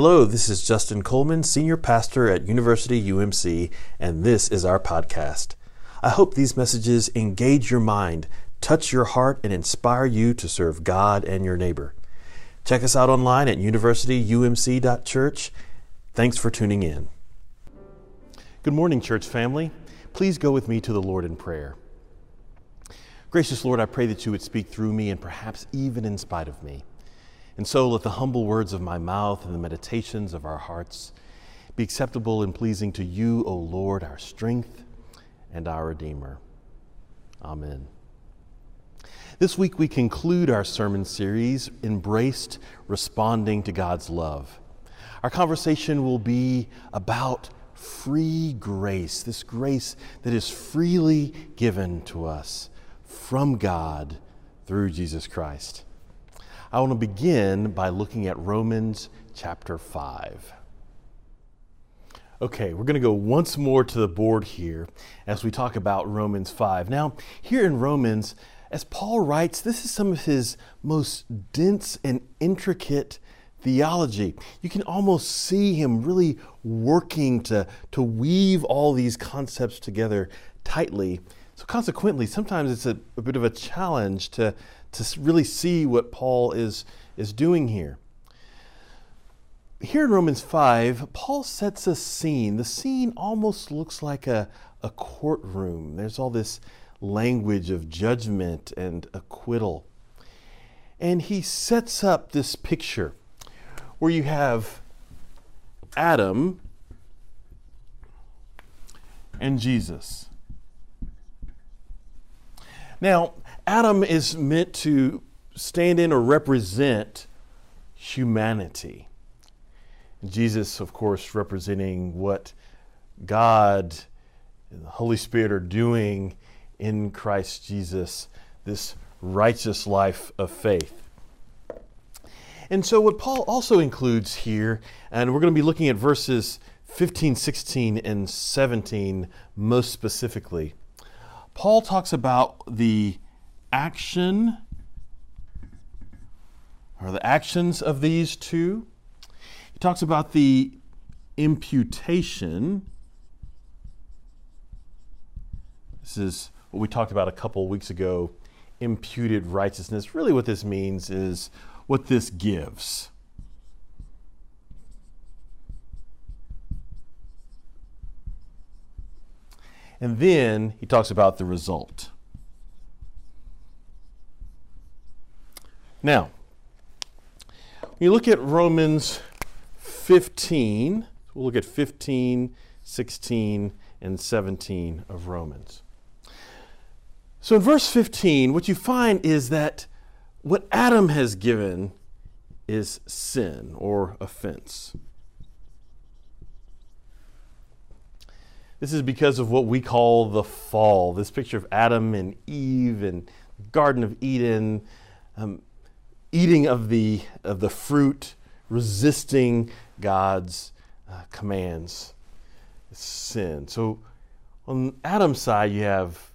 Hello, this is Justin Coleman, Senior Pastor at University UMC, and this is our podcast. I hope these messages engage your mind, touch your heart, and inspire you to serve God and your neighbor. Check us out online at universityumc.church. Thanks for tuning in. Good morning, church family. Please go with me to the Lord in prayer. Gracious Lord, I pray that you would speak through me and perhaps even in spite of me. And so let the humble words of my mouth and the meditations of our hearts be acceptable and pleasing to you, O Lord, our strength and our Redeemer. Amen. This week we conclude our sermon series, Embraced Responding to God's Love. Our conversation will be about free grace, this grace that is freely given to us from God through Jesus Christ. I want to begin by looking at Romans chapter 5. Okay, we're going to go once more to the board here as we talk about Romans 5. Now, here in Romans, as Paul writes, this is some of his most dense and intricate theology. You can almost see him really working to, to weave all these concepts together tightly. So, consequently, sometimes it's a, a bit of a challenge to to really see what Paul is, is doing here. Here in Romans 5, Paul sets a scene. The scene almost looks like a, a courtroom. There's all this language of judgment and acquittal. And he sets up this picture where you have Adam and Jesus. Now, Adam is meant to stand in or represent humanity. Jesus, of course, representing what God and the Holy Spirit are doing in Christ Jesus, this righteous life of faith. And so, what Paul also includes here, and we're going to be looking at verses 15, 16, and 17 most specifically, Paul talks about the action or the actions of these two. He talks about the imputation. This is what we talked about a couple of weeks ago imputed righteousness. Really, what this means is what this gives. And then he talks about the result. Now, you look at Romans 15, we'll look at 15, 16, and 17 of Romans. So in verse 15, what you find is that what Adam has given is sin or offense. This is because of what we call the fall. This picture of Adam and Eve and Garden of Eden. Um, eating of the, of the fruit, resisting God's uh, commands, sin. So on Adam's side, you have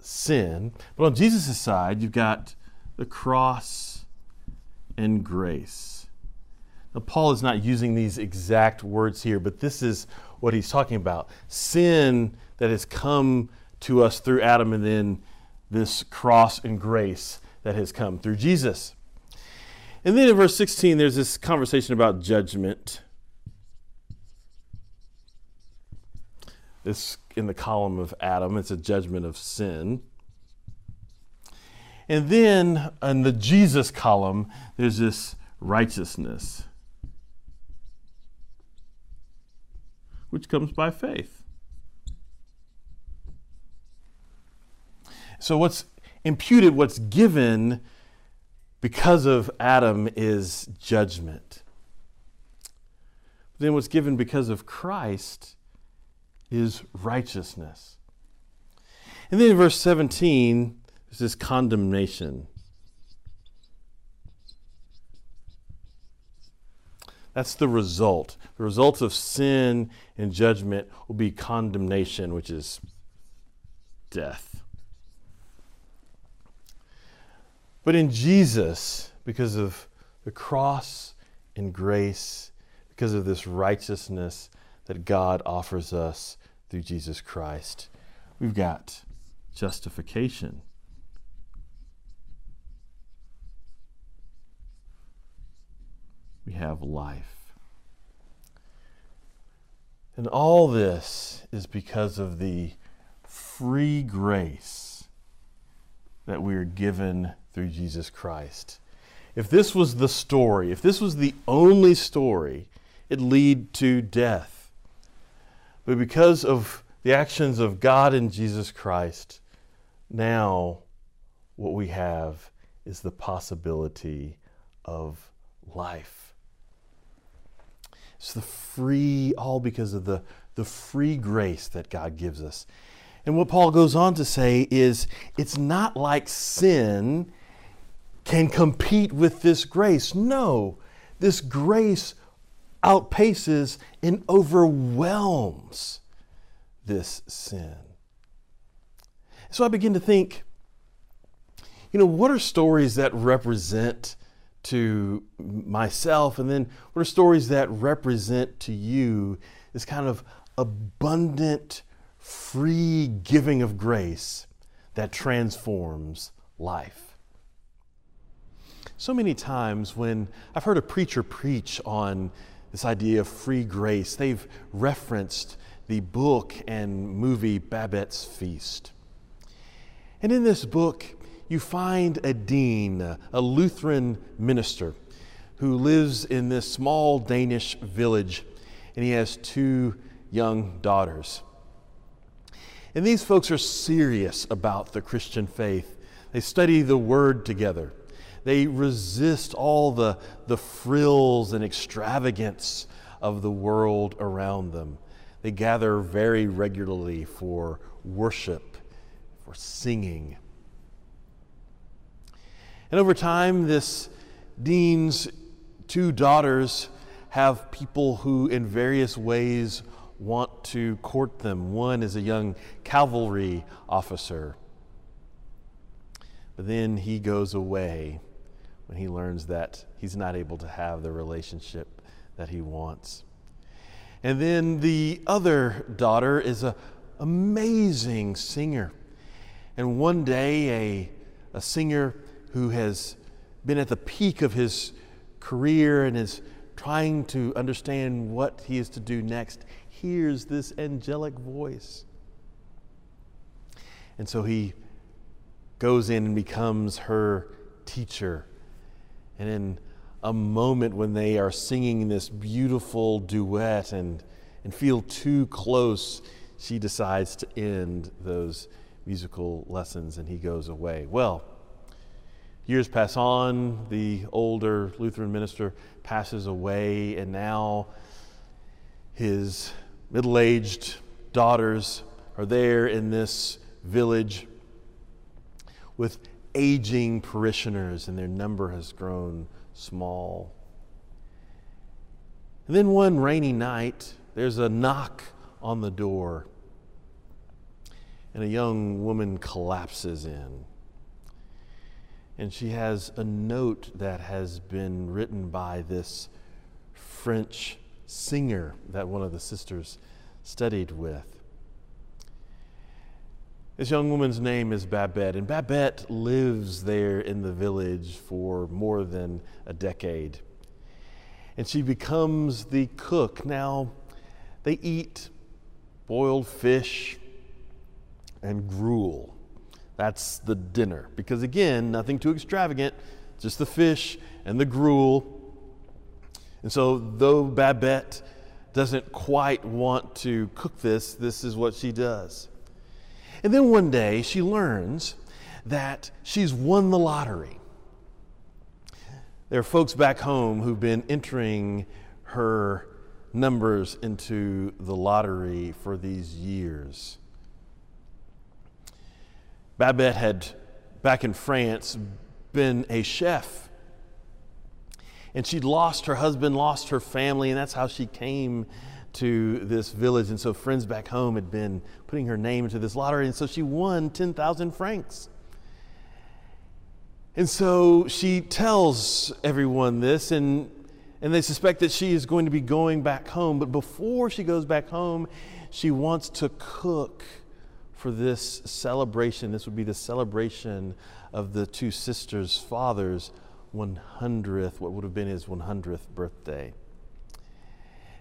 sin, but on Jesus' side, you've got the cross and grace. Now, Paul is not using these exact words here, but this is what he's talking about sin that has come to us through Adam, and then this cross and grace that has come through Jesus. And then in verse 16, there's this conversation about judgment. This in the column of Adam, it's a judgment of sin. And then in the Jesus column, there's this righteousness, which comes by faith. So, what's imputed, what's given, because of Adam is judgment. Then what's given because of Christ is righteousness. And then in verse 17, there's this condemnation. That's the result. The result of sin and judgment will be condemnation, which is death. But in Jesus, because of the cross and grace, because of this righteousness that God offers us through Jesus Christ. We've got justification. We have life. And all this is because of the free grace that we are given through Jesus Christ. If this was the story, if this was the only story, it'd lead to death. But because of the actions of God and Jesus Christ, now what we have is the possibility of life. It's the free, all because of the, the free grace that God gives us. And what Paul goes on to say is it's not like sin can compete with this grace. No, this grace outpaces and overwhelms this sin. So I begin to think, you know, what are stories that represent to myself, and then what are stories that represent to you this kind of abundant, free giving of grace that transforms life? So many times when I've heard a preacher preach on this idea of free grace, they've referenced the book and movie Babette's Feast. And in this book, you find a dean, a Lutheran minister, who lives in this small Danish village, and he has two young daughters. And these folks are serious about the Christian faith. They study the Word together. They resist all the, the frills and extravagance of the world around them. They gather very regularly for worship, for singing. And over time, this dean's two daughters have people who, in various ways, want to court them. One is a young cavalry officer. But then he goes away when he learns that he's not able to have the relationship that he wants. And then the other daughter is an amazing singer. And one day, a, a singer who has been at the peak of his career and is trying to understand what he is to do next hears this angelic voice. And so he goes in and becomes her teacher and in a moment when they are singing this beautiful duet and, and feel too close, she decides to end those musical lessons and he goes away. Well, years pass on, the older Lutheran minister passes away, and now his middle aged daughters are there in this village with aging parishioners, and their number has grown small. And then one rainy night, there's a knock on the door, and a young woman collapses in. And she has a note that has been written by this French singer that one of the sisters studied with. This young woman's name is Babette, and Babette lives there in the village for more than a decade. And she becomes the cook. Now, they eat boiled fish and gruel. That's the dinner. Because again, nothing too extravagant, just the fish and the gruel. And so, though Babette doesn't quite want to cook this, this is what she does. And then one day she learns that she's won the lottery. There are folks back home who've been entering her numbers into the lottery for these years. Babette had, back in France, been a chef. And she'd lost her husband, lost her family, and that's how she came to this village. And so friends back home had been putting her name into this lottery. And so she won 10,000 francs. And so she tells everyone this, and and they suspect that she is going to be going back home. But before she goes back home, she wants to cook for this celebration. This would be the celebration of the two sisters' father's 100th, what would have been his 100th birthday.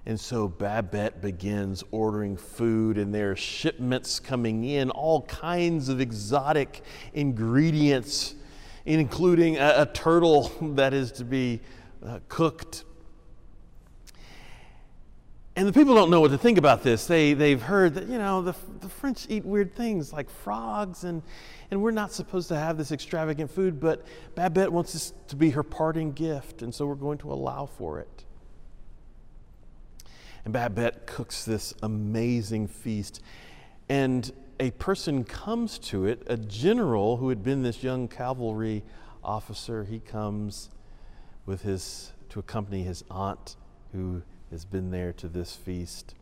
And so Babette begins ordering food, and there are shipments coming in, all kinds of exotic ingredients, including a, a turtle that is to be uh, cooked and the people don't know what to think about this. They, they've heard that, you know, the, the French eat weird things like frogs, and, and we're not supposed to have this extravagant food, but Babette wants this to be her parting gift, and so we're going to allow for it. And Babette cooks this amazing feast, and a person comes to it, a general who had been this young cavalry officer. He comes with his, to accompany his aunt who has been there to this feast.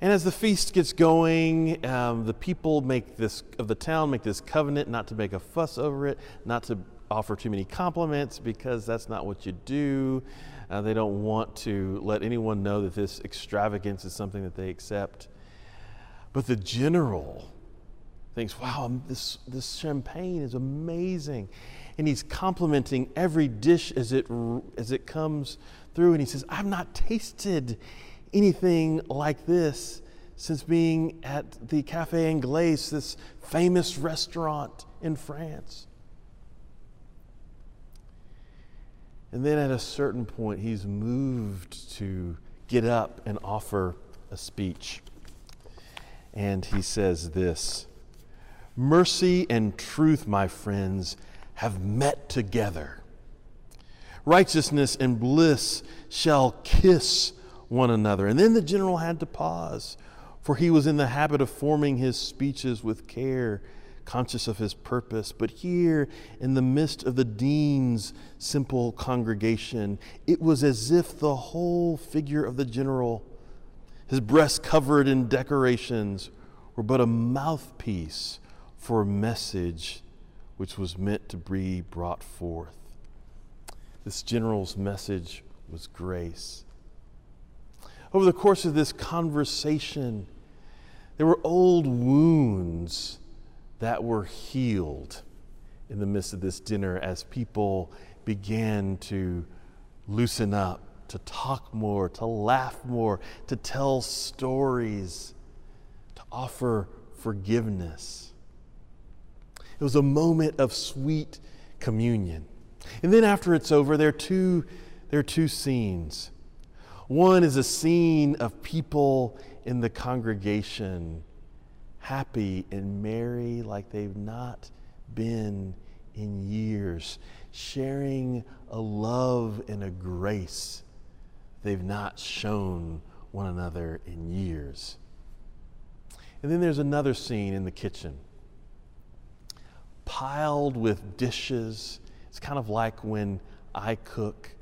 And as the feast gets going, um, the people make this of the town make this covenant not to make a fuss over it, not to offer too many compliments because that's not what you do. Uh, they don't want to let anyone know that this extravagance is something that they accept. But the general thinks, wow, this, this champagne is amazing. And he's complimenting every dish as it, as it comes through. And he says, I've not tasted anything like this since being at the Cafe Anglais, this famous restaurant in France. And then at a certain point, he's moved to get up and offer a speech. And he says this Mercy and truth, my friends, have met together. Righteousness and bliss shall kiss one another. And then the general had to pause, for he was in the habit of forming his speeches with care, conscious of his purpose. But here, in the midst of the dean's simple congregation, it was as if the whole figure of the general, his breast covered in decorations, were but a mouthpiece for a message which was meant to be brought forth. This general's message was grace. Over the course of this conversation, there were old wounds that were healed in the midst of this dinner as people began to loosen up, to talk more, to laugh more, to tell stories, to offer forgiveness. It was a moment of sweet communion. And then after it's over, there are two, there are two scenes. One is a scene of people in the congregation happy and merry like they've not been in years, sharing a love and a grace they've not shown one another in years. And then there's another scene in the kitchen piled with dishes. It's kind of like when I cook,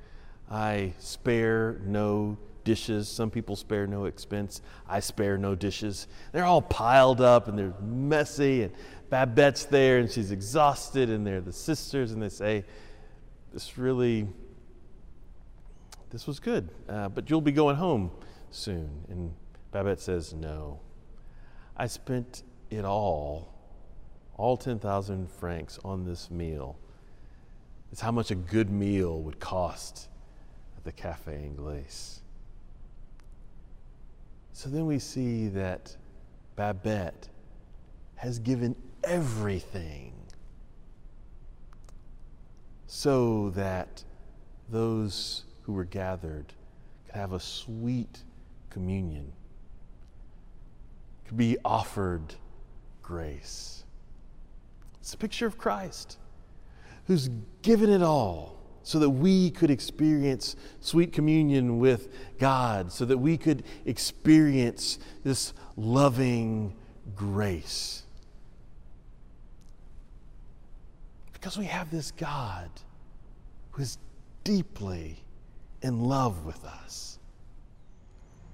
I spare no dishes. Some people spare no expense. I spare no dishes. They're all piled up and they're messy, and Babette's there and she's exhausted, and they're the sisters, and they say, This really, this was good, uh, but you'll be going home soon. And Babette says, No. I spent it all all 10,000 francs on this meal. It's how much a good meal would cost at the Cafe Anglais. So then we see that Babette has given everything so that those who were gathered could have a sweet communion, could be offered grace. It's a picture of Christ who's given it all so that we could experience sweet communion with God, so that we could experience this loving grace. Because we have this God who is deeply in love with us.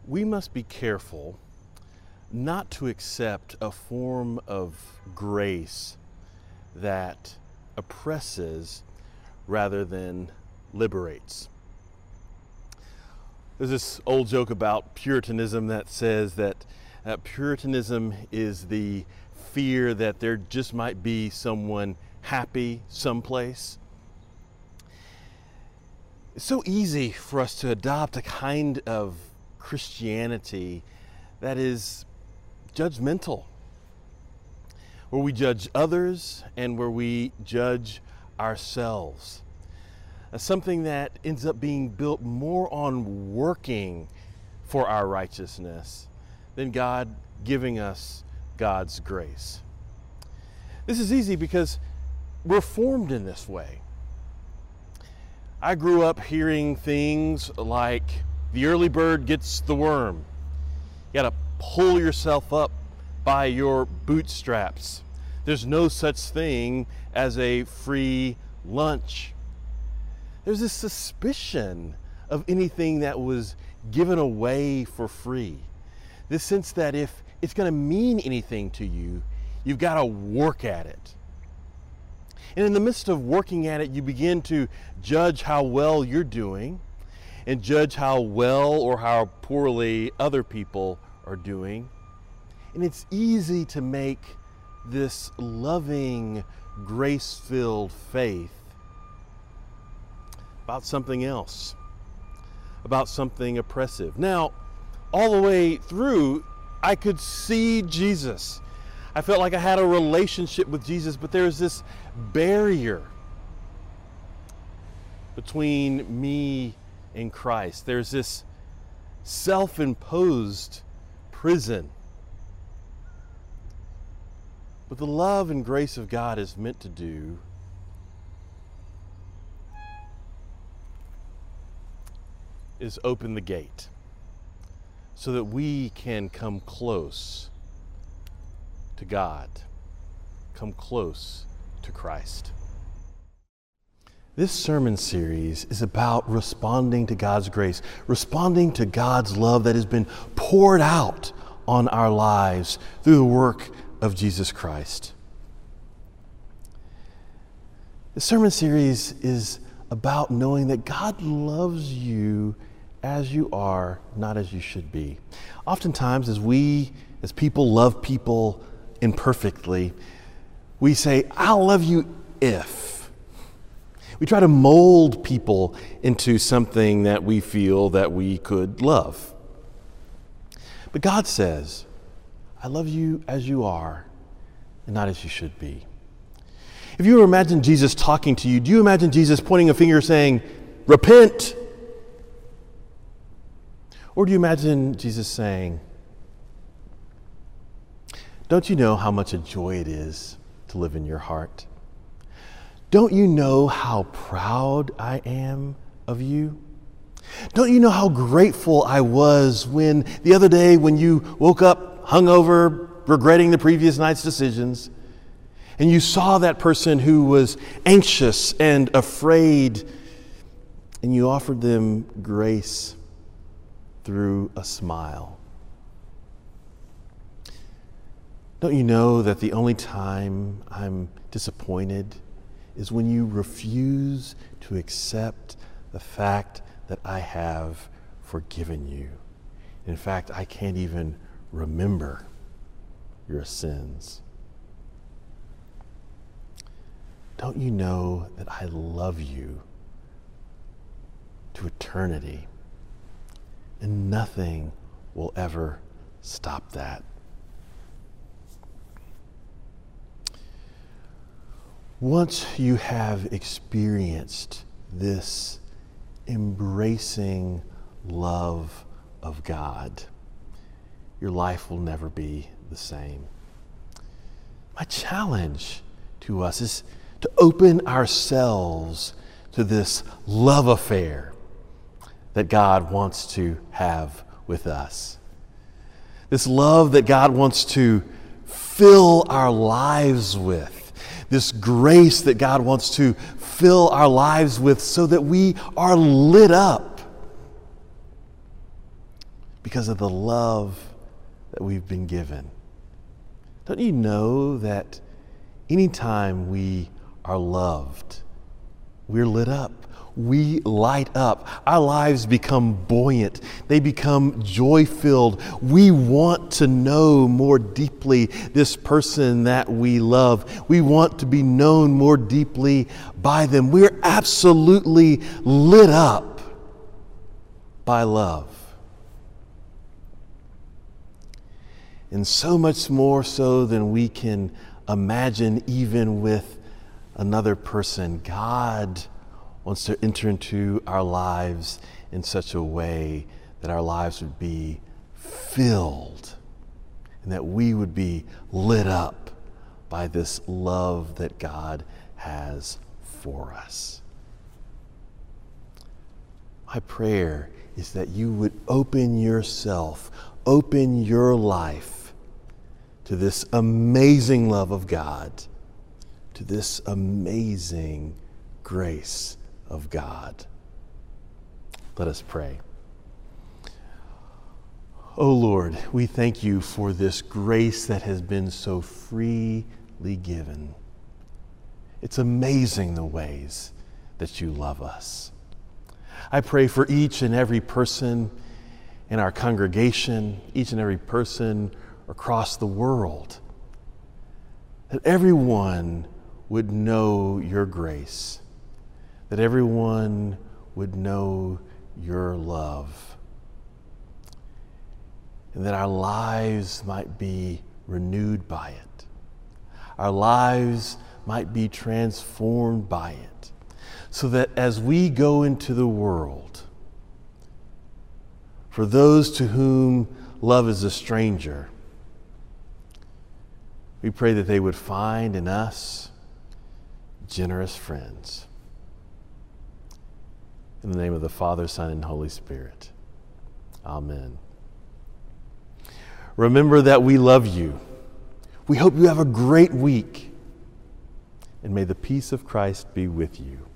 We must be careful not to accept a form of grace that oppresses rather than liberates. There's this old joke about Puritanism that says that uh, Puritanism is the fear that there just might be someone happy someplace. It's so easy for us to adopt a kind of Christianity that is judgmental, where we judge others and where we judge ourselves. Something that ends up being built more on working for our righteousness than God giving us God's grace. This is easy because we're formed in this way. I grew up hearing things like the early bird gets the worm. You got to pull yourself up by your bootstraps. There's no such thing as a free lunch. There's this suspicion of anything that was given away for free. This sense that if it's going to mean anything to you, you've got to work at it. And in the midst of working at it, you begin to judge how well you're doing and judge how well or how poorly other people are doing. And it's easy to make this loving, grace filled faith about something else, about something oppressive. Now, all the way through, I could see Jesus. I felt like I had a relationship with Jesus, but there's this barrier between me and Christ. There's this self imposed prison. But the love and grace of God is meant to do is open the gate so that we can come close to God, come close to Christ. This sermon series is about responding to God's grace, responding to God's love that has been poured out on our lives through the work of Jesus Christ. The sermon series is about knowing that God loves you as you are, not as you should be. Oftentimes, as we, as people, love people imperfectly, we say, I'll love you if. We try to mold people into something that we feel that we could love. But God says, I love you as you are and not as you should be. If you imagine Jesus talking to you, do you imagine Jesus pointing a finger saying, Repent? Or do you imagine Jesus saying, Don't you know how much a joy it is to live in your heart? Don't you know how proud I am of you? Don't you know how grateful I was when the other day when you woke up hungover, regretting the previous night's decisions, and you saw that person who was anxious and afraid, and you offered them grace through a smile. Don't you know that the only time I'm disappointed is when you refuse to accept the fact that I have forgiven you? In fact, I can't even remember your sins. Don't you know that I love you to eternity? And nothing will ever stop that. Once you have experienced this embracing love of God, your life will never be the same. My challenge to us is to open ourselves to this love affair that God wants to have with us. This love that God wants to fill our lives with. This grace that God wants to fill our lives with so that we are lit up because of the love that we've been given. Don't you know that anytime we are loved, we're lit up? we light up. Our lives become buoyant, they become joy filled. We want to know more deeply this person that we love. We want to be known more deeply by them. We're absolutely lit up by love. And so much more so than we can imagine, even with another person. God wants to enter into our lives in such a way that our lives would be filled and that we would be lit up by this love that God has for us. My prayer is that you would open yourself, open your life to this amazing love of God, to this amazing grace of God. Let us pray. Oh Lord, we thank you for this grace that has been so freely given. It's amazing the ways that you love us. I pray for each and every person in our congregation, each and every person across the world, that everyone would know your grace that everyone would know your love, and that our lives might be renewed by it. Our lives might be transformed by it, so that as we go into the world, for those to whom love is a stranger, we pray that they would find in us generous friends. In the name of the Father, Son, and Holy Spirit. Amen. Remember that we love you. We hope you have a great week. And may the peace of Christ be with you.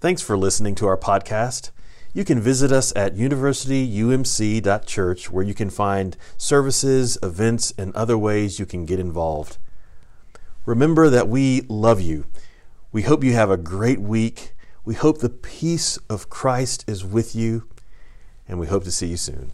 Thanks for listening to our podcast. You can visit us at universityumc.church where you can find services, events, and other ways you can get involved. Remember that we love you. We hope you have a great week we hope the peace of Christ is with you, and we hope to see you soon.